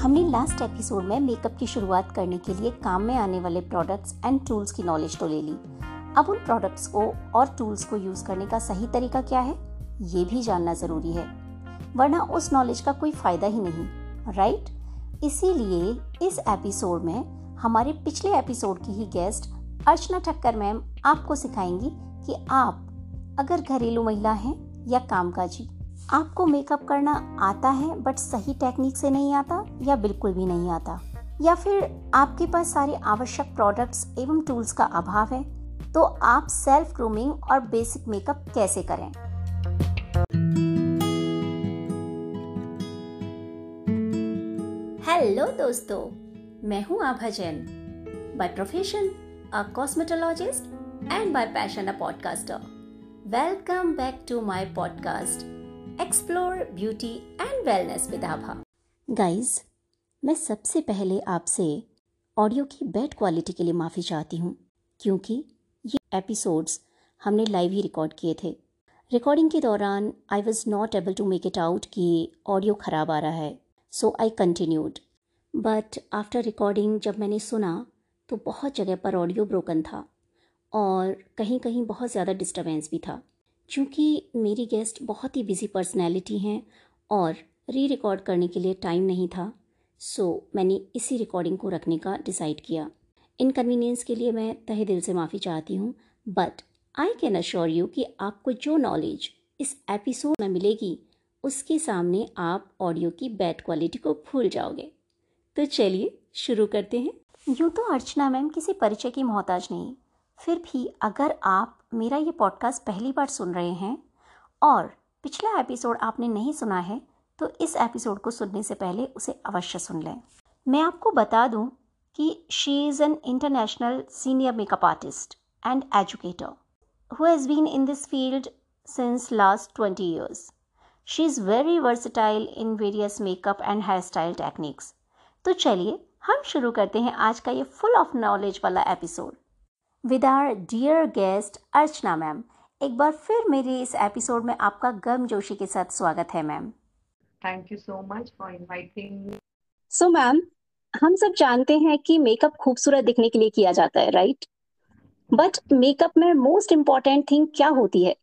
हमने last episode में makeup की शुरुआत करने के लिए काम में आने वाले प्रोडक्ट्स एंड टूल्स की नॉलेज तो ले ली। अब उन प्रोडक्ट्स को और टूल्स को यूज़ करने का सही तरीका क्या है? ये भी जानना ज़रूरी है। वरना उस नॉलेज का कोई फ़ायदा ही नहीं राइट इसीलिए इस एपिसोड में हमारे पिछले एपिसोड की ही गेस्ट अर्चना ठक्कर मैम आपको सिखाएँगी कि आप अगर घरेलू महिला हैं या कामकाजी आपको मेकअप करना आता है, बट सही टेक्निक से नहीं आता या बिल्कुल भी नहीं आता। या फिर आपके पास सारे आवश्यक प्रोडक्ट्स एवं टूल्स का अभाव है तो आप सेल्फ ग्रूमिंग और बेसिक मेकअप कैसे करें? हेलो दोस्तों, मैं हूँ Abha Jain. By profession a cosmetologist and by passion a podcaster welcome back to my podcast explore beauty and wellness with Abha guys मैं सबसे पहले आपसे ऑडियो की बेड क्वालिटी के लिए माफ़ी चाहती हूँ, क्योंकि ये एपिसोड्स हमने लाइव ही रिकॉर्ड किए थे। रिकॉर्डिंग के दौरान I was not able to make it out कि ऑडियो ख़राब आ रहा है so I continued but after recording जब मैंने सुना तो बहुत जगह पर ऑडियो ब्रोकन था, और कहीं कहीं बहुत ज़्यादा डिस्टर्बेंस भी था। चूँकि मेरी गेस्ट बहुत ही बिज़ी पर्सनैलिटी हैं और री रिकॉर्ड करने के लिए टाइम नहीं था सो मैंने इसी रिकॉर्डिंग को रखने का डिसाइड किया। इनकन्वीनियंस के लिए मैं तहे दिल से माफ़ी चाहती हूँ but I can assure you कि आपको जो नॉलेज इस एपिसोड में मिलेगी, उसके सामने आप ऑडियो की बैड क्वालिटी को भूल जाओगे। तो चलिए शुरू करते हैं। यूँ तो अर्चना मैम किसी परिचय की मोहताज नहीं, फिर भी अगर आप मेरा ये पॉडकास्ट पहली बार सुन रहे हैं और पिछला एपिसोड आपने नहीं सुना है तो इस एपिसोड को सुनने से पहले उसे अवश्य सुन लें। मैं आपको बता दूँ कि she is an international senior makeup artist and educator who has been in this field since last twenty years she is very versatile in various makeup and hair style techniques तो चलिए, हम शुरू करते हैं आज का ये फुल ऑफ़ नॉलेज वाला episode with our dear guest Archana ma'am एक बार फिर मेरे इस एपिसोड में आपका गर्म जोशी के साथ स्वागत है ma'am thank you so much for inviting so ma'am हम सब जानते हैं कि मेकअप खूबसूरत दिखने के लिए किया जाता है राइट बट मेकअप में मोस्ट इम्पोर्टेंट थिंग क्या होती है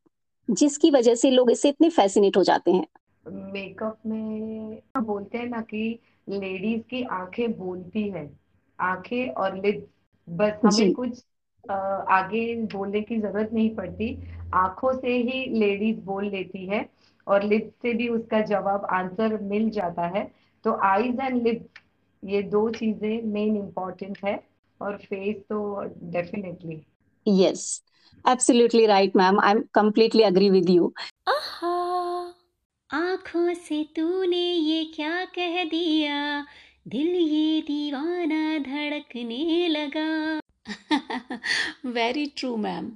जिसकी वजह से लोग इससे इतने फैसिनेट हो जाते हैं? मेकअप में बोलते हैं ना कि लेडीज़ की आँखें बोलती है आँखें और लिप्स बस हमें कुछ आगे बोलने की ज़रूरत नहीं पड़ती। आँखों से ही लेडीज़ बोल लेती है और लिप्स से भी उसका जवाब आंसर मिल जाता है। तो आईज एंड लिप्स ये दो चीज़ें मेन इम्पोर्टेंट है और फेस तो definitely yes absolutely right ma'am I am completely agree with you आँखों से तूने ये क्या कह दिया? दिल ये दीवाना धड़कने लगा। वेरी ट्रू मैम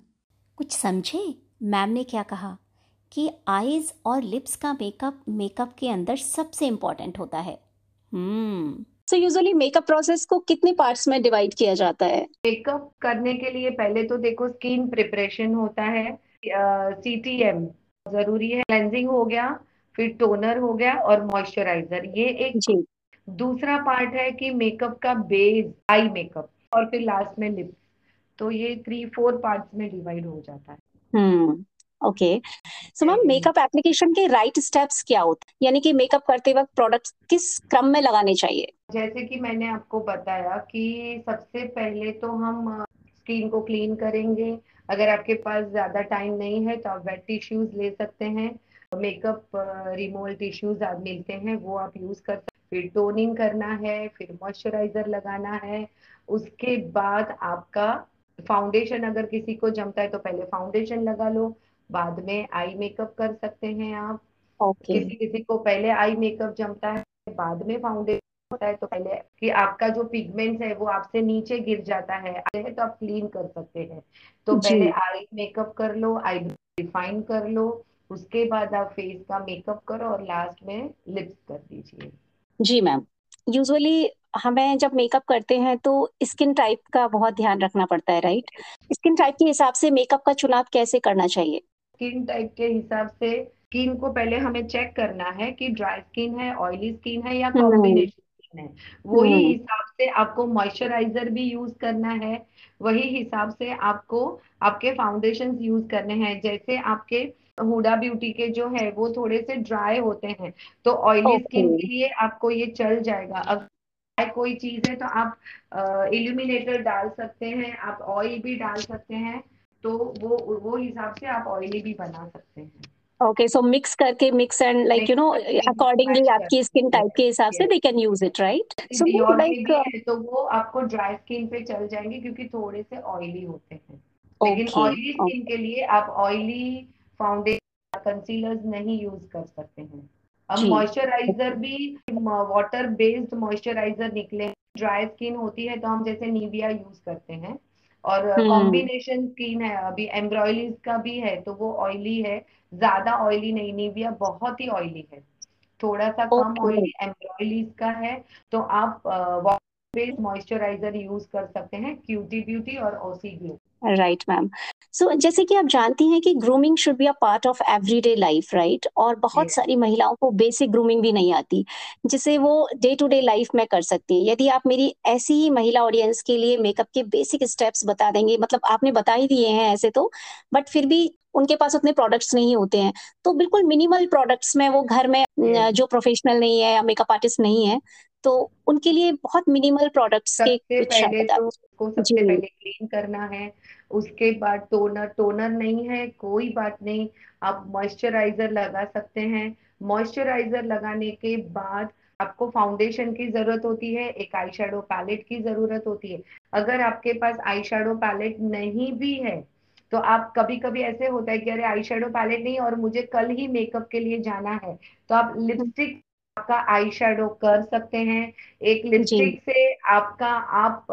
कुछ समझे? मैम ने क्या कहा? कि आईज और लिप्स का मेकअप मेकअप के अंदर सबसे इंपॉर्टेंट होता है। Hmm so usually makeup process को कितने पार्ट्स में डिवाइड किया जाता है? मेकअप करने के लिए पहले तो देखो स्किन प्रिपरेशन होता है सी टी एम ज़रूरी है। क्लेंजिंग हो गया फिर टोनर हो गया और मॉइस्चराइजर ये एक जी. दूसरा पार्ट है कि मेकअप का बेस आई मेकअप और फिर लास्ट में लिप्स तो ये थ्री फोर पार्ट्स में डिवाइड हो जाता है. हम्म okay so ma'am makeup application के राइट स्टेप्स क्या होते हैं? यानी कि मेकअप करते वक्त प्रोडक्ट्स किस क्रम में लगाने चाहिए? जैसे कि मैंने आपको बताया कि सबसे पहले तो हम स्किन को क्लीन करेंगे. अगर आपके पास ज़्यादा टाइम नहीं है तो आप वेट टिश्यूज ले सकते हैं. मेकअप रिमूवल टिश्यूज आप मिलते हैं वो आप यूज़ कर सकते फिर टोनिंग करना है फिर मॉइस्चराइजर लगाना है. उसके बाद आपका फाउंडेशन अगर किसी को जमता है तो पहले फाउंडेशन लगा लो बाद में आई मेकअप कर सकते हैं आप। Okay. किसी किसी को पहले आई मेकअप जमता है बाद में फाउंडेशन होता है तो पहले कि आपका जो पिगमेंट है वो आपसे नीचे गिर जाता है तो आप क्लीन कर सकते हैं। तो पहले आई मेकअप कर लो आई डिफाइन कर लो उसके बाद आप फेस का मेकअप करो और लास्ट में लिप्स कर दीजिए। जी मैम यूजुअली हमें जब मेकअप करते हैं तो स्किन टाइप का बहुत ध्यान रखना पड़ता है राइट स्किन टाइप के हिसाब से मेकअप का चुनाव कैसे करना चाहिए? स्किन टाइप के हिसाब से स्किन को पहले हमें चेक करना है कि ड्राई स्किन है ऑयली स्किन है या कॉम्बिनेशन स्किन है। वही हम्म। हिसाब से आपको मॉइस्चराइजर भी यूज़ करना है। वही हिसाब से आपको आपके फाउंडेशन यूज़ करने हैं। जैसे आपके हुडा ब्यूटी के जो है वो थोड़े से ड्राई होते हैं तो ऑयली स्किन के लिए आपको ये चल जाएगा। अगर कोई चीज़ है तो आप इल्यूमिनेटर डाल सकते हैं आप ऑयल भी डाल सकते हैं तो वो वो हिसाब से आप ऑयली भी बना सकते हैं। ओके सो मिक्स करके mix and like you know accordingly आपकी स्किन टाइप के हिसाब से they can use it right so like तो वो आपको ड्राई स्किन पे चल जाएँगे क्योंकि थोड़े से ऑयली होते हैं। लेकिन ऑयली स्किन के लिए आप ऑयली फाउंडेशन कंसीलर्स नहीं यूज़ कर सकते हैं। अब मॉइस्चराइजर भी वाटर बेस्ड मॉइस्चराइजर निकले ड्राई स्किन होती है तो हम जैसे नीविया यूज़ करते हैं। और कॉम्बिनेशन हम्म। स्किन है अभी एम्ब्रॉयलीज का भी है तो वो ऑयली है ज़्यादा ऑयली नहीं निविया बहुत ही ऑयली है। थोड़ा सा कम ऑयली एम्ब्रॉयलीज का है तो आप वाटर बेस्ड मॉइस्चराइजर यूज़ कर सकते हैं क्यूटी ब्यूटी और OC glow right ma'am so जैसे कि आप जानती हैं कि grooming should be a part of everyday life right और बहुत yes. सारी महिलाओं को बेसिक ग्रूमिंग भी नहीं आती जिसे वो डे टू डे लाइफ में कर सकती है। यदि आप मेरी ऐसी ही महिला ऑडियंस के लिए मेकअप के बेसिक स्टेप्स बता देंगे मतलब आपने बता ही दिए हैं ऐसे तो बट फिर भी उनके पास उतने प्रोडक्ट्स नहीं होते हैं तो बिल्कुल मिनिमल प्रोडक्ट्स में वो घर में जो प्रोफेशनल नहीं है या मेकअप आर्टिस्ट नहीं है तो उनके लिए बहुत मिनिमल प्रोडक्ट्स के कुछ पहले तो उसको सबसे पहले क्लीन करना है उसके बाद टोनर टोनर नहीं है कोई बात नहीं आप मॉइस्चराइजर लगा सकते हैं। मॉइस्चराइजर लगाने के बाद आपको फाउंडेशन की ज़रूरत होती है एक आई शेडो पैलेट की ज़रूरत होती है। अगर आपके पास आई शेडो पैलेट नहीं भी है तो आप कभी कभी ऐसे होता है कि अरे आई शेडो पैलेट नहीं और मुझे कल ही मेकअप के लिए जाना है तो आप लिपस्टिक आपका आई शेडो कर सकते हैं। एक लिपस्टिक से आपका आप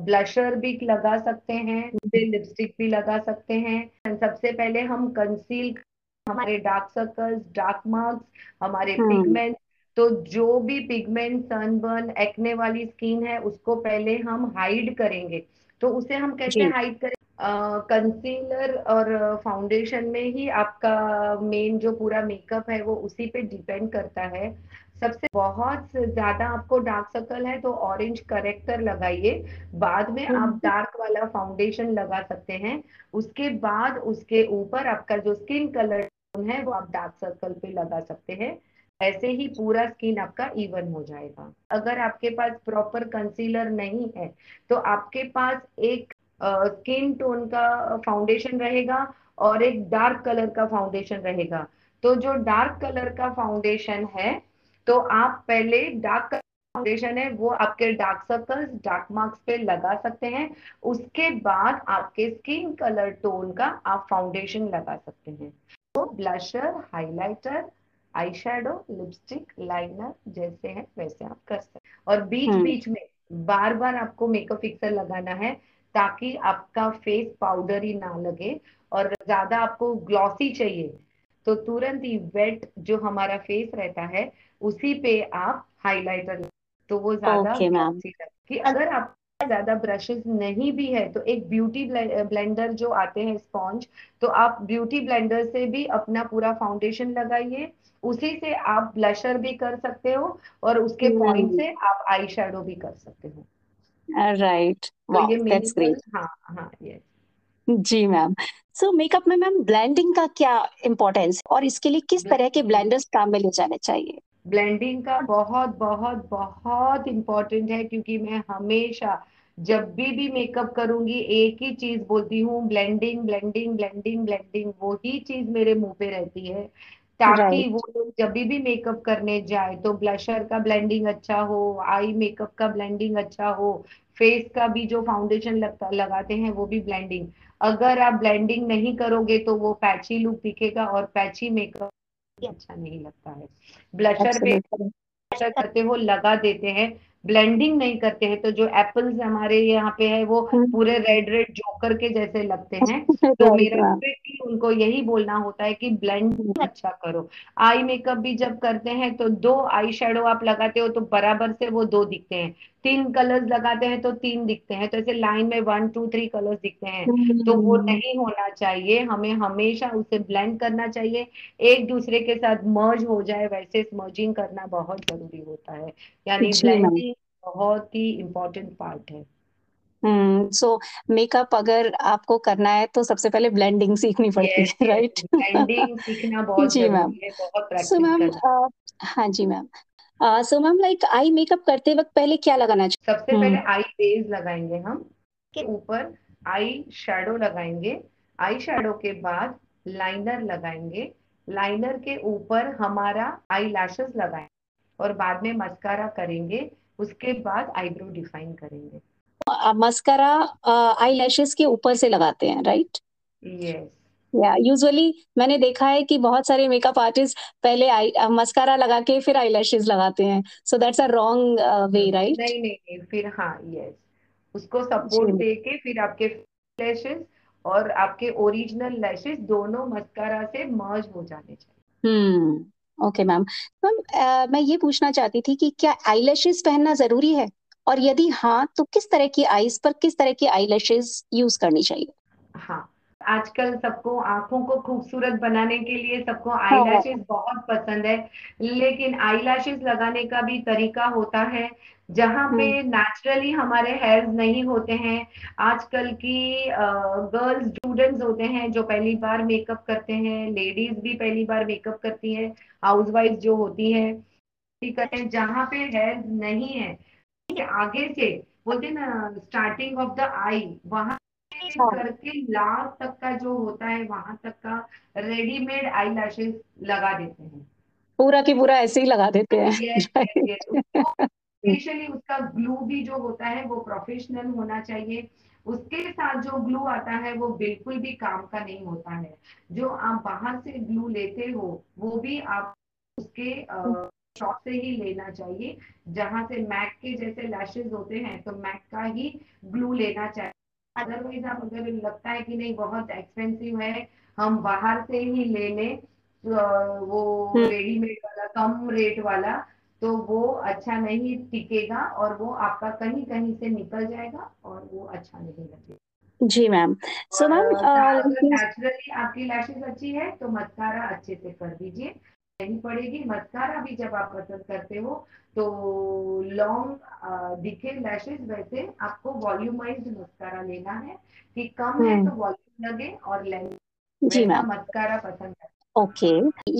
ब्लशर भी लगा सकते हैं लिपस्टिक भी लगा सकते हैं। सबसे पहले हम कंसील हमारे डार्क सर्कल्स डार्क मार्क्स हमारे पिगमेंट हम्म। तो जो भी पिगमेंट सनबर्न एक्ने वाली स्किन है उसको पहले हम हाइड करेंगे। तो उसे हम कैसे हाइड करें? कंसीलर और फाउंडेशन में ही आपका मेन जो पूरा मेकअप है वो उसी पे डिपेंड करता है। सबसे बहुत ज़्यादा आपको डार्क सर्कल है तो ऑरेंज करेक्टर लगाइए। बाद में आप डार्क। वाला फाउंडेशन लगा सकते हैं। उसके बाद उसके ऊपर आपका जो स्किन कलर है वो आप डार्क सर्कल पे लगा सकते हैं। ऐसे ही पूरा स्किन आपका इवन हो जाएगा। अगर आपके पास प्रॉपर कंसीलर नहीं है तो आपके पास एक स्किन टोन का फाउंडेशन रहेगा और एक डार्क कलर का फाउंडेशन रहेगा। तो जो डार्क कलर का फाउंडेशन है तो आप पहले डार्क फाउंडेशन है वो आपके डार्क सर्कल्स डार्क मार्क्स पे लगा सकते हैं। उसके बाद आपके स्किन कलर टोन का आप फाउंडेशन लगा सकते हैं। तो blusher highlighter eye lipstick liner जैसे है वैसे आप कर सकते हैं। और बीच हम्म। बीच में बार बार आपको मेकअप फिक्सर लगाना है ताकि आपका फेस पाउडर ही ना लगे और ज़्यादा आपको ग्लॉसी चाहिए। तो तुरंत ही वेट जो हमारा फेस रहता है उसी पे आप हाइलाइटर तो वो ज़्यादा okay, कि अगर आप ज़्यादा ब्रशेस नहीं भी है तो एक ब्यूटी ब्लेंडर जो आते हैं स्पॉन्ज तो आप ब्यूटी ब्लेंडर से भी अपना पूरा फाउंडेशन लगाइए। उसी से आप ब्लशर भी कर सकते हो और उसके पॉइंट hmm. से आप आई शेडो भी कर सकते हो। राइट ये ग्रेट हाँ हाँ यस जी मैम सो मेकअप में मैम ब्लेंडिंग का क्या इम्पोर्टेंस और इसके लिए किस तरह के ब्लेंडर्स काम में ले जाने चाहिए? ब्लेंडिंग का बहुत बहुत बहुत इम्पोर्टेंट है क्योंकि मैं हमेशा जब भी भी मेकअप करूँगी एक ही चीज़ बोलती हूँ ब्लेंडिंग ब्लेंडिंग ब्लेंडिंग ब्लेंडिंग वो ही चीज़ मेरे मुँह पे रहती है। ताकि वो लोग जब भी मेकअप करने जाए तो ब्लशर का ब्लेंडिंग अच्छा हो आई मेकअप का ब्लेंडिंग अच्छा हो फेस का भी जो फाउंडेशन लगता लगाते हैं वो भी ब्लेंडिंग अगर आप ब्लेंडिंग नहीं करोगे तो वो पैची लुक दिखेगा और पैची मेकअप अच्छा नहीं लगता है। ब्लशर पे करते हो लगा देते हैं। ब्लेंडिंग नहीं करते हैं तो जो एप्पल्स हमारे यहाँ पे है वो हम्म। पूरे रेड रेड जोकर के जैसे लगते हैं। तो मेरा उनको यही बोलना होता है कि ब्लेंडिंग अच्छा करो। आई मेकअप भी जब करते हैं तो दो आई शेडो आप लगाते हो तो बराबर से वो दो दिखते हैं। तीन कलर्स लगाते हैं तो तीन दिखते हैं। तो ऐसे लाइन में वन टू थ्री कलर्स दिखते हैं। तो वो हम्म। नहीं होना चाहिए। हमें हमेशा उसे ब्लेंड करना चाहिए। एक दूसरे के साथ मर्ज हो जाए वैसे स्मर्जिंग करना बहुत ज़रूरी होता है। यानी ब्लेंडिंग बहुत ही इम्पोर्टेंट पार्ट है। हम्म सो मेकअप अगर आपको करना है तो सबसे पहले ब्लेंडिंग सीखनी पड़ती yes, है राइट ब्लेंडिंग सीखना बहुत जी मैम बहुत प्रैक्टिस सो मैम हाँ जी ma'am so ma'am like I makeup करते वक्त पहले क्या लगाना चाहिए? सबसे hmm. पहले आई बेस लगाएँगे हम। के ऊपर आई शेडो लगाएँगे। आई शेडो के बाद लाइनर लगाएँगे। लाइनर के ऊपर हमारा आई लैशेस लगाएँगे और बाद में मस्कारा करेंगे। उसके बाद आईब्रो डिफाइन करेंगे। मस्करा आई लैशेस के ऊपर से लगाते हैं राइट यस या यूजुअली मैंने देखा है कि बहुत सारे मेकअप आर्टिस्ट पहले आई मस्कारा लगा के फिर आई लैशेस लगाते हैं। So that's a wrong way right नहीं नहीं नहीं फिर हाँ यस उसको सपोर्ट दे के फिर आपके लैशेज और आपके ओरिजिनल लैशेज दोनों मस्कारा से मर्ज हो जाने चाहिए। हम्म ओके मैम मैम मैं ये पूछना चाहती थी कि क्या आई पहनना ज़रूरी है? और यदि हाँ तो किस तरह की आईज पर किस तरह की आई यूज़ करनी चाहिए? हाँ आजकल सबको आँखों को खूबसूरत बनाने के लिए सबको आई हाँ। बहुत पसंद है लेकिन आई लगाने का भी तरीका होता है जहाँ पे नेचुरली हम्म। हमारे हेयर्स नहीं होते हैं आजकल की गर्ल्स स्टूडेंट्स होते हैं जो पहली बार मेकअप करते हैं लेडीज़ भी पहली बार मेकअप करती हैं हाउसवाइफ जो होती हैं करते हैं जहाँ पे हेयर्स नहीं है आगे से बोलते ना स्टार्टिंग ऑफ़ द आई वहाँ हाँ। करके लास्ट तक का जो होता है वहाँ तक का रेडीमेड आई लैशेस लगा देते हैं। पूरा की पूरा ऐसे ही लगा देते हैं। स्पेशली उसका ग्लू भी जो होता है वो प्रोफेशनल होना चाहिए। उसके साथ जो ग्लू आता है वो बिल्कुल भी काम का नहीं होता है। जो आप बाहर से ग्लू लेते हो वो भी आप उसके शॉप से ही लेना चाहिए। जहाँ से मैक के जैसे लैशेज होते हैं तो मैक का ही ग्लू लेना चाहिए। अदरवाइज़ आप अगर लगता है कि नहीं बहुत एक्सपेंसिव है हम बाहर से ही ले लें वो रेडीमेड हम्म। वाला कम रेट वाला तो वो अच्छा नहीं टिकेगा और वो आपका कहीं कहीं से निकल जाएगा और वो अच्छा नहीं लगेगा। जी मैम सो मैम नेचुरली आपकी लैशेज अच्छी है तो मस्कारा अच्छे से कर दीजिए। नहीं पड़ेगी। मस्कारा भी जब आप पसंद करते हो तो लॉन्ग दिखे लैशेज वैसे आपको वॉल्यूमाइज्ड मस्कारा लेना है। कि कम है हम्म। तो वॉल्यूम लगे और लेंथ जी मैम मस्कारा पसंद है ओके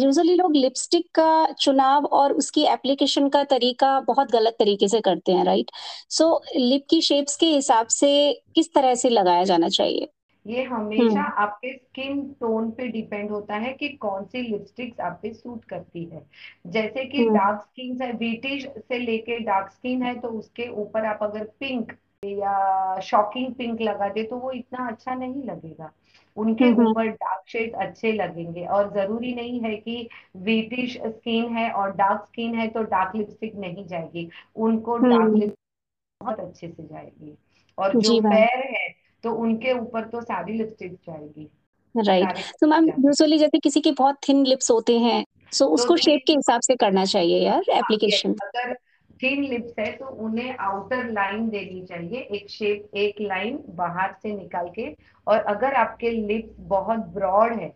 यूजुअली लोग लिपस्टिक का चुनाव और उसकी एप्लीकेशन का तरीका बहुत गलत तरीके से करते हैं राइट सो लिप की शेप्स के हिसाब से किस तरह से लगाया जाना चाहिए? ये हमेशा हम्म। आपके स्किन टोन पे डिपेंड होता है कि कौन सी लिपस्टिक्स आप पे सूट करती है। जैसे कि डार्क स्किन है ब्रिटिश से लेके डार्क स्किन है तो उसके ऊपर आप अगर पिंक या शॉकिंग पिंक लगा दे तो वो इतना अच्छा नहीं लगेगा। उनके हम्म, हम्म। ऊपर डार्क शेड अच्छे लगेंगे। और ज़रूरी नहीं है कि ब्रिटिश स्किन है और डार्क स्किन है तो डार्क लिपस्टिक नहीं जाएगी। उनको डार्क लिपस्टिक बहुत अच्छे से जाएगी। और जो पैर है तो उनके ऊपर तो सारी लिपस्टिक जाएगी। राइट तो मैम यूजुअली जैसे किसी के बहुत थिन लिप्स होते हैं सो तो उसको शेप के हिसाब से करना चाहिए यार एप्लीकेशन हाँ, अगर थिन लिप्स है तो उन्हें आउटर लाइन देनी चाहिए एक शेप एक लाइन बाहर से निकाल के। और अगर आपके लिप्स बहुत ब्रॉड है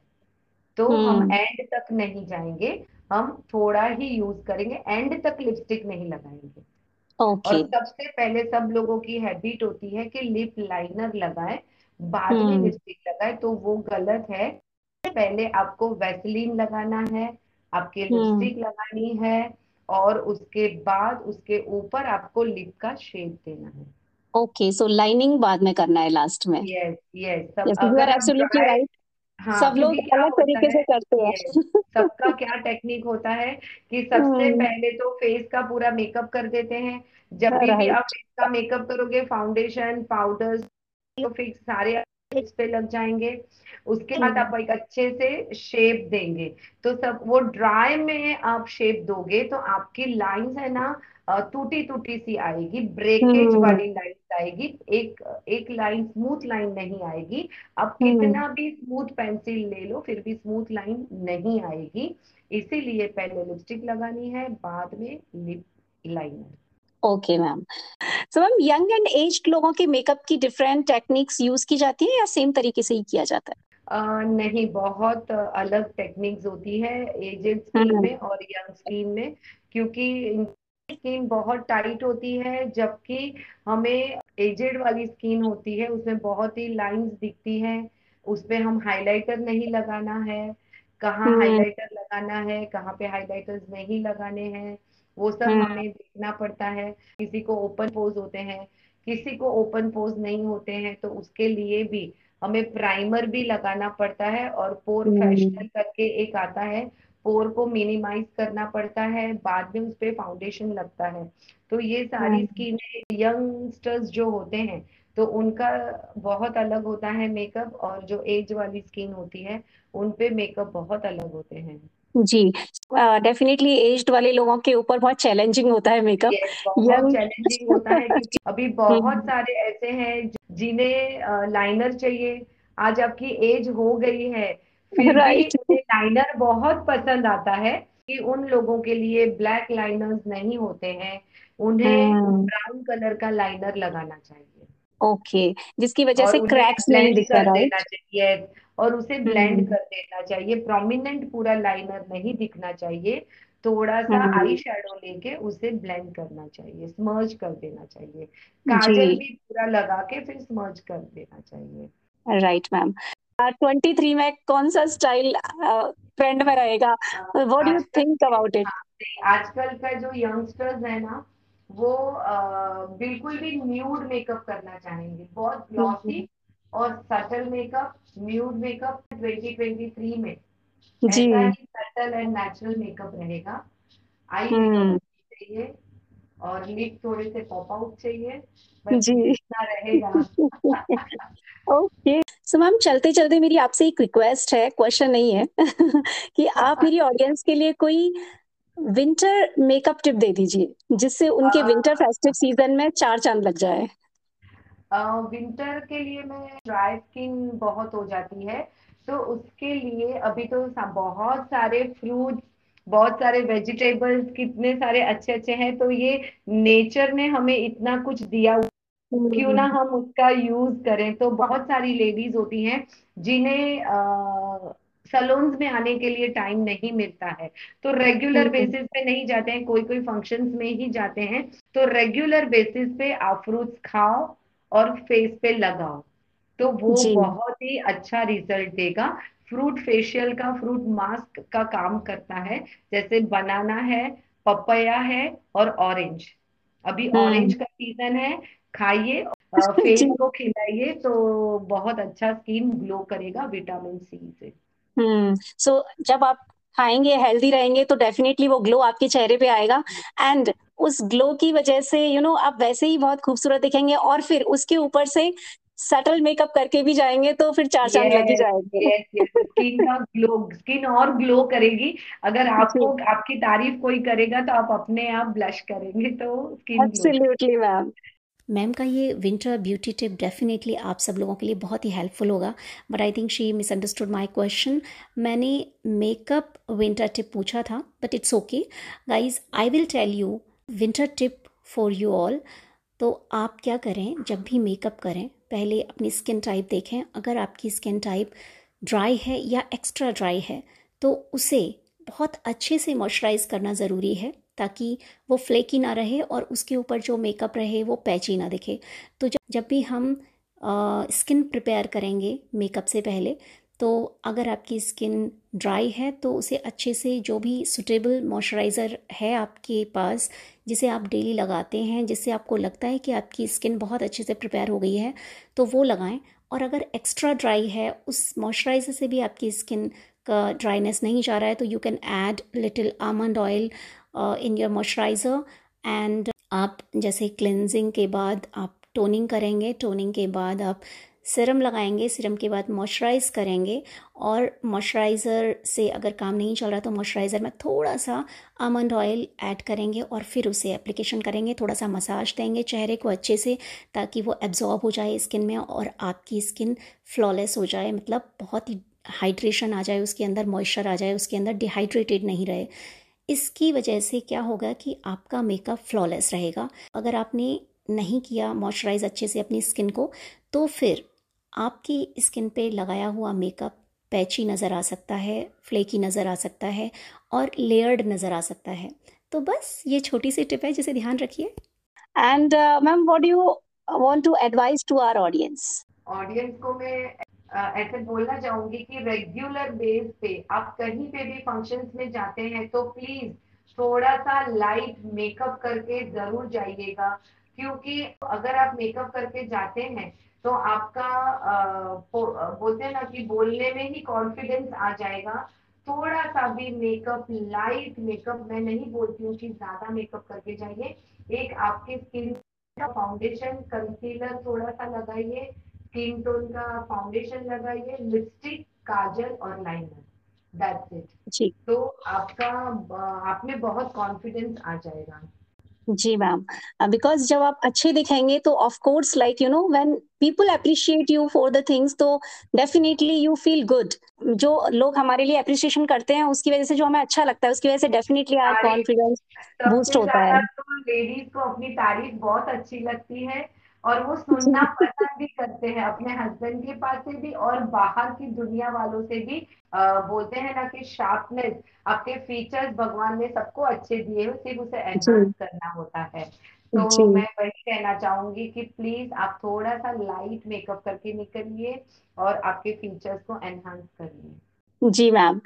तो हम एंड हम्म। तक नहीं जाएँगे हम थोड़ा ही यूज़ करेंगे एंड तक लिपस्टिक नहीं लगाएँगे। Okay. और सबसे पहले सब लोगों की हैबिट होती है कि लिप लाइनर लगाए बाद में लिपस्टिक हम्म। लगाए तो वो गलत है पहले आपको वैसलीन लगाना है आपके लिपस्टिक हम्म। लगानी है और उसके बाद उसके ऊपर आपको लिप का शेप देना है ओके सो लाइनिंग बाद में करना है लास्ट में यस यस सब अगर राइट हाँ, सब लोग अलग तरीके से करते हैं। सबका क्या टेक्निक होता है कि सबसे हम्म। पहले तो फेस का पूरा मेकअप कर देते हैं। जब भी, भी आप फेस का मेकअप करोगे फाउंडेशन पाउडर तो फिक्स सारे इस पे लग जाएँगे। उसके बाद आप एक अच्छे से शेप देंगे। तो सब वो ड्राई में आप शेप दोगे तो आपकी लाइंस है ना टूटी टूटी सी आएगी। Breakage hmm. वाली लाइन आएगी। एक एक लाइन स्मूथ लाइन नहीं आएगी। आप हम्म। कितना भी स्मूथ पेंसिल ले लो फिर भी स्मूथ लाइन नहीं आएगी। इसीलिए पहले लिपस्टिक लगानी है बाद में lip liner okay ma'am so ma'am young and aged लोगों के मेकअप की डिफरेंट टेक्निक्स यूज़ की जाती है या सेम तरीके से ही किया जाता है Uh, नहीं बहुत अलग टेक्निक्स होती है एजेड स्किन हम्म। में और यंग स्किन में क्योंकि स्किन बहुत टाइट होती है जबकि हमें एजेड वाली स्किन होती है उसमें बहुत ही लाइंस दिखती हैं उसमें हम हाइलाइटर नहीं लगाना है कहाँ हम्म। हाइलाइटर लगाना है कहाँ पे हाइलाइटर्स नहीं लगाने हैं वो सब हम्म। हमें देखना पड़ता है किसी को ओपन पोज होते हैं किसी को ओपन पोज नहीं होते हैं तो उसके लिए भी हमें प्राइमर भी लगाना पड़ता है और पोर हम्म। फ्रेशनर करके एक आता है पोर को मिनिमाइज करना पड़ता है बाद में उस पर फाउंडेशन लगता है तो ये सारी हम्म। स्किन यंगस्टर्स जो होते हैं तो उनका बहुत अलग होता है मेकअप और जो एज वाली स्किन होती है उन पे मेकअप बहुत अलग होते हैं जी डेफिनेटली uh, एज्ड वाले लोगों के ऊपर बहुत चैलेंजिंग होता है मेकअप Yes, बहुत चैलेंजिंग होता है क्योंकि अभी बहुत हम्म। सारे ऐसे हैं जिन्हें लाइनर चाहिए आज आपकी एज हो गई है फिर Right. उन्हें लाइनर बहुत पसंद आता है कि उन लोगों के लिए ब्लैक लाइनर्स नहीं होते हैं उन्हें हम्म। ब्राउन कलर का लाइनर लगाना चाहिए ओके okay. जिसकी वजह से क्रैक्स नहीं दिखता कर राइट चाहिए और उसे ब्लेंड हम्म। कर देना चाहिए। प्रोमिनेंट पूरा लाइनर नहीं दिखना चाहिए। थोड़ा सा हम्म। आई शेडो लेके उसे ब्लेंड करना चाहिए। स्मर्ज कर देना चाहिए। काजल भी पूरा लगा के फिर स्मर्ज कर देना चाहिए। राइट मैम ट्वेंटी थ्री में कौन सा स्टाइल ट्रेंड में रहेगा? What do you think about it आजकल का जो यंगस्टर्स है ना वो बिल्कुल भी न्यूड मेकअप करना चाहेंगे। बहुत ग्लॉसी और सटल मेकअप न्यूड मेकअप 2023 में जी। सटल एंड नेचुरल मेकअप रहेगा। आई हम्म। चाहिए और लिप थोड़े से पॉप आउट चाहिए जी। रहेगा। ओके सो मैम चलते चलते मेरी आपसे एक रिक्वेस्ट है क्वेश्चन नहीं है। कि आप मेरी ऑडियंस के लिए कोई विंटर मेकअप टिप दे दीजिए जिससे उनके विंटर फेस्टिव सीज़न में चार चाँद लग जाए। विंटर के लिए मैं ड्राई स्किन बहुत हो जाती है तो उसके लिए अभी तो बहुत सारे फ्रूट्स बहुत सारे वेजिटेबल्स कितने सारे अच्छे अच्छे हैं तो ये नेचर ने हमें इतना कुछ दिया क्यों ना हम उसका यूज़ करें। तो बहुत सारी लेडीज़ होती हैं जिन्हें सलोन्स में आने के लिए टाइम नहीं मिलता है। तो रेगुलर हम्म। बेसिस पे नहीं जाते हैं कोई कोई फ़ंक्शंस में ही जाते हैं। तो रेगुलर बेसिस पे आप फ्रूट्स खाओ और फेस पे लगाओ तो वो। बहुत ही अच्छा रिज़ल्ट देगा फ्रूट फेशियल का फ्रूट मास्क का काम करता है जैसे बनाना है पपया है और ऑरेंज अभी हम्म। ऑरेंज का सीज़न है खाइए फेस। को खिलाइए तो बहुत अच्छा स्किन ग्लो करेगा विटामिन सी से हम्म सो so, जब आप खाएँगे हेल्दी रहेंगे तो डेफिनेटली वो ग्लो आपके चेहरे पे आएगा। एंड उस ग्लो की वजह से यू you नो know, आप वैसे ही बहुत खूबसूरत दिखेंगे और फिर उसके ऊपर से सटल मेकअप करके भी जाएँगे तो फिर चार चाँद लग ही जाएँगे। स्किन का ग्लो स्किन और ग्लो करेगी। अगर आपको आपकी तारीफ़ कोई करेगा तो आप अपने आप ब्लश करेंगे तो स्किन एब्सोल्युटली मैम मैम का ये विंटर ब्यूटी टिप डेफिनेटली आप सब लोगों के लिए बहुत ही हेल्पफुल होगा but I think she misunderstood my question मैंने मेकअप विंटर टिप पूछा था but it's okay guys I will tell you winter tip for you all तो आप क्या करें, जब भी मेकअप करें, पहले अपनी स्किन टाइप देखें। अगर आपकी स्किन टाइप ड्राई है या एक्स्ट्रा ड्राई है तो उसे बहुत अच्छे से मॉइस्चराइज करना ज़रूरी है। ताकि वो फ्लेकी ना रहे और उसके ऊपर जो मेकअप रहे वो पैची ना दिखे। तो जब भी हम स्किन प्रिपेयर करेंगे मेकअप से पहले तो अगर आपकी स्किन ड्राई है तो उसे अच्छे से जो भी सुटेबल मॉइस्चराइज़र है आपके पास, जिसे आप डेली लगाते हैं, जिससे आपको लगता है कि आपकी स्किन बहुत अच्छे से प्रिपेयर हो गई है तो वो लगाएँ। और अगर एक्स्ट्रा ड्राई है, उस मॉइस्चराइज़र से भी आपकी स्किन का ड्राइनेस नहीं जा रहा है तो you can add little almond oil in your moisturizer and आप जैसे क्लेंजिंग के बाद आप टोनिंग करेंगे टोनिंग के बाद आप सिरम लगाएँगे सिरम के बाद मॉइस्चराइज करेंगे और मॉइस्चराइज़र से अगर काम नहीं चल रहा तो मॉइस्चराइज़र में थोड़ा सा आमंड ऑयल ऐड करेंगे और फिर उसे एप्लीकेशन करेंगे थोड़ा सा मसाज देंगे चेहरे को अच्छे से ताकि वो एब्जॉर्ब हो जाए स्किन में और आपकी स्किन फ्लॉलेस हो जाए मतलब बहुत ही हाइड्रेशन आ जाए, उसके अंदर मॉइस्चर आ जाए, उसके अंदर डिहाइड्रेटेड नहीं रहे। इसकी वजह से क्या होगा कि आपका मेकअप फ्लॉलेस रहेगा। अगर आपने नहीं किया मॉइस्चराइज अच्छे से अपनी स्किन को तो फिर आपकी स्किन पे लगाया हुआ मेकअप पैची नज़र आ सकता है फ्लेकी नज़र आ सकता है और लेयर्ड नज़र आ सकता है। तो बस ये छोटी सी टिप है जिसे ध्यान रखिए। And ma'am what you want to advice to our audience audience को मैं ऐसे बोलना चाहूँगी कि रेगुलर बेस पे आप कहीं पे भी फ़ंक्शंस में जाते हैं तो प्लीज़ थोड़ा सा लाइट मेकअप करके ज़रूर जाइएगा। क्योंकि अगर आप मेकअप करके जाते हैं तो आपका बोलते हैं ना कि बोलने में ही कॉन्फिडेंस आ जाएगा। थोड़ा सा भी मेकअप लाइट मेकअप मैं नहीं बोलती हूँ कि ज़्यादा मेकअप करके जाइए। एक आपके स्किन का फाउंडेशन कंसीलर थोड़ा सा लगाइए। स्किन टोन का फाउंडेशन लगाइए लिपस्टिक काजल और लाइनर दैट्स इट तो आपका आप में बहुत कॉन्फिडेंस आ जाएगा। जी मैम बिकॉज़ जब आप अच्छे दिखेंगे तो of course like you know when people appreciate you for the things तो डेफिनेटली यू फील गुड जो लोग हमारे लिए अप्रिशिएशन करते हैं उसकी वजह से जो हमें अच्छा लगता है उसकी वजह से डेफिनेटली आर कॉन्फिडेंस बूस्ट होता है। तो लेडीज़ को अपनी तारीफ़ बहुत अच्छी लगती है। और वो सुनना पसंद भी करते हैं अपने हस्बैंड के पास से भी और बाहर की दुनिया वालों से भी आ, बोलते हैं ना कि शार्पनेस आपके फीचर्स भगवान ने सबको अच्छे दिए हो सिर्फ़ उसे एनहांस करना होता है। तो मैं वही कहना चाहूँगी कि प्लीज़ आप थोड़ा सा लाइट मेकअप करके निकलिए और आपके फीचर्स को एनहांस करिए। जी मैम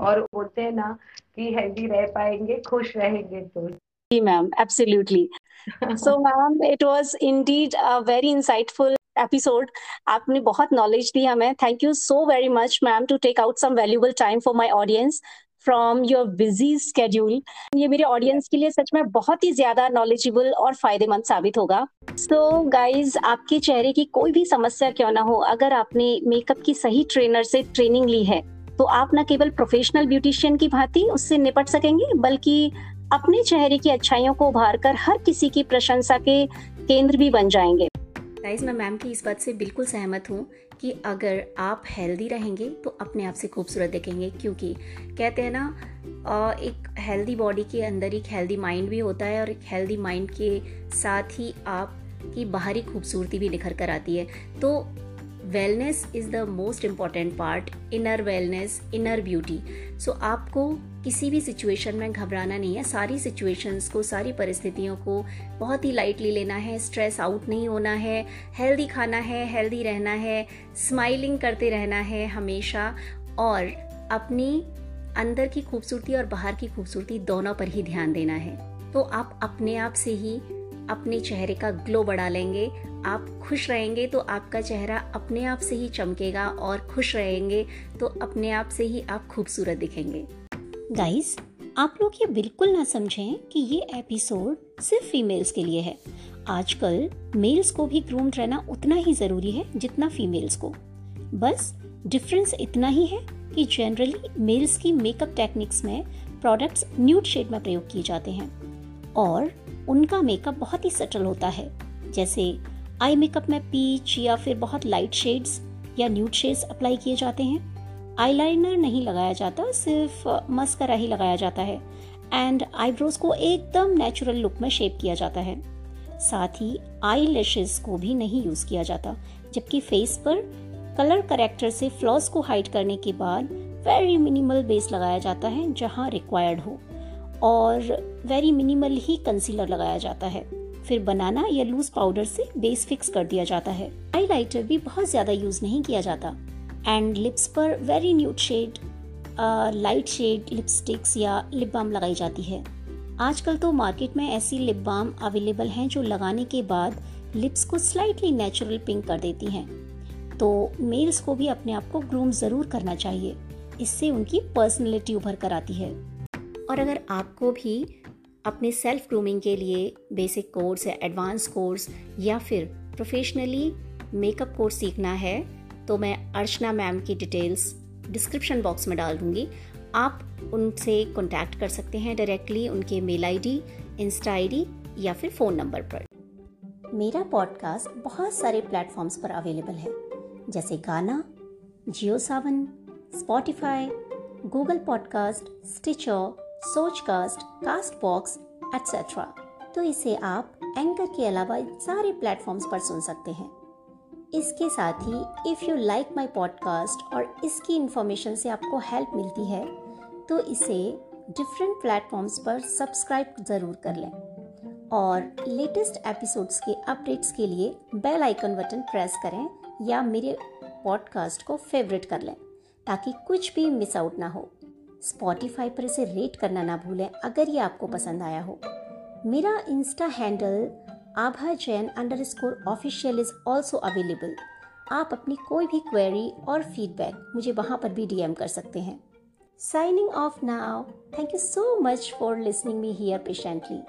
और बोलते हैं ना कि हेल्दी रह पाएँगे खुश रहेंगे तो। जी ma'am absolutely so ma'am it was indeed a very insightful episode आपने बहुत नॉलेज दी हमें. Thank you so very much ma'am to take out some valuable time for my audience from your busy schedule ये मेरे audience के लिए सच में बहुत ही ज़्यादा नॉलेजेबल और फ़ायदेमंद साबित होगा. सो so, गाइज़ आपके चेहरे की कोई भी समस्या क्यों ना हो अगर आपने मेकअप की सही ट्रेनर से ट्रेनिंग ली है तो आप न केवल प्रोफेशनल ब्यूटिशियन की भांति उससे निपट सकेंगे बल्कि अपने चेहरे की अच्छाइयों को उभार कर हर किसी की प्रशंसा के केंद्र भी बन जाएँगे। गाइज़ मैं मैम की इस बात से बिल्कुल सहमत हूँ कि अगर आप हेल्दी रहेंगे तो अपने आप से खूबसूरत देखेंगे, क्योंकि कहते हैं ना एक हेल्दी बॉडी के अंदर एक हेल्दी माइंड भी होता है और एक हेल्दी माइंड के साथ ही आप की बाहरी खूबसूरती भी निखर कर आती है। तो wellness is the most important part inner wellness inner beauty so आपको किसी भी सिचुएशन में घबराना नहीं है। सारी सिचुएशंस को, सारी परिस्थितियों को बहुत ही लाइटली लेना है। स्ट्रेस आउट नहीं होना है। हेल्दी खाना है हेल्दी रहना है। स्माइलिंग करते रहना है हमेशा। और अपनी अंदर की खूबसूरती और बाहर की खूबसूरती दोनों पर ही ध्यान देना है। तो आप अपने आप से ही अपने चेहरे का ग्लो बढ़ा लेंगे। आप खुश रहेंगे तो आपका चेहरा अपने आप से ही चमकेगा और खुश रहेंगे तो अपने आप से ही आप खूबसूरत दिखेंगे। गाइस आप लोग ये बिल्कुल ना समझें कि ये एपिसोड सिर्फ़ फीमेल्स के लिए है। आजकल मेल्स को भी ग्रूम्ड रहना उतना ही ज़रूरी है जितना फीमेल्स को। बस डिफरेंस इतना ही है कि जनरली मेल्स की मेकअप टेक्निक्स में प्रोडक्ट्स न्यूड शेड में प्रयोग किए जाते हैं। और उनका मेकअप बहुत ही सटल होता है। जैसे आई मेकअप में पीच या फिर बहुत लाइट शेड्स या न्यूड शेड्स अप्लाई किए जाते हैं। आईलाइनर नहीं लगाया जाता, सिर्फ़ मस्करा ही लगाया जाता है। एंड आईब्रोज को एकदम नेचुरल लुक में शेप किया जाता है। साथ ही आई लैशेज को भी नहीं यूज़ किया जाता, जबकि फेस पर कलर करेक्टर से फ्लॉस को हाइड करने के बाद वेरी मिनिमल बेस लगाया जाता है जहाँ रिक्वायर्ड हो। और वेरी मिनिमल ही कंसीलर लगाया जाता है। फिर बनाना या लूज पाउडर से बेस फिक्स कर दिया जाता है। हाईलाइटर भी बहुत ज़्यादा यूज़ नहीं किया जाता। एंड लिप्स पर very nude shade light shade lipsticks या लिप बाम लगाई जाती है। आजकल तो मार्केट में ऐसी लिप बाम अवेलेबल हैं जो लगाने के बाद लिप्स को स्लाइटली नेचुरल पिंक कर देती हैं। तो मेल्स को भी अपने आप को ग्रूम ज़रूर करना चाहिए। इससे उनकी पर्सनैलिटी उभर कर आती है। और अगर आपको भी अपने सेल्फ ग्रूमिंग के लिए बेसिक कोर्स या एडवांस कोर्स या फिर प्रोफेशनली मेकअप कोर्स सीखना है तो मैं अर्चना मैम की डिटेल्स डिस्क्रिप्शन बॉक्स में डाल दूँगी। आप उनसे कॉन्टैक्ट कर सकते हैं डायरेक्टली उनके मेल आईडी इंस्टा आईडी या फिर फ़ोन नंबर पर। मेरा पॉडकास्ट बहुत सारे प्लेटफॉर्म्स पर अवेलेबल है, जैसे Gaana, Jio Saavn Spotify Google podcast Stitcher Sochcast Castbox etcetera तो इसे आप एंकर के अलावा सारे प्लेटफॉर्म्स पर सुन सकते हैं। इसके साथ ही if you like my podcast और इसकी इन्फॉर्मेशन से आपको हेल्प मिलती है तो इसे डिफरेंट प्लेटफॉर्म्स पर सब्सक्राइब ज़रूर कर लें। और लेटेस्ट एपिसोड्स के अपडेट्स के लिए बेल आइकन बटन प्रेस करें या मेरे पॉडकास्ट को फेवरेट कर लें, ताकि कुछ भी मिस आउट ना हो। स्पॉटिफाई पर इसे रेट करना ना भूलें, अगर ये आपको पसंद आया हो। मेरा Insta handle Aabha Jain underscore official is also available आप अपनी कोई भी क्वेरी और फीडबैक मुझे वहाँ पर भी डीएम कर सकते हैं। Signing off now thank you so much for listening me here patiently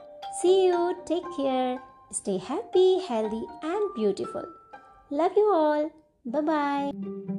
see you take care stay happy healthy and beautiful love you all bye bye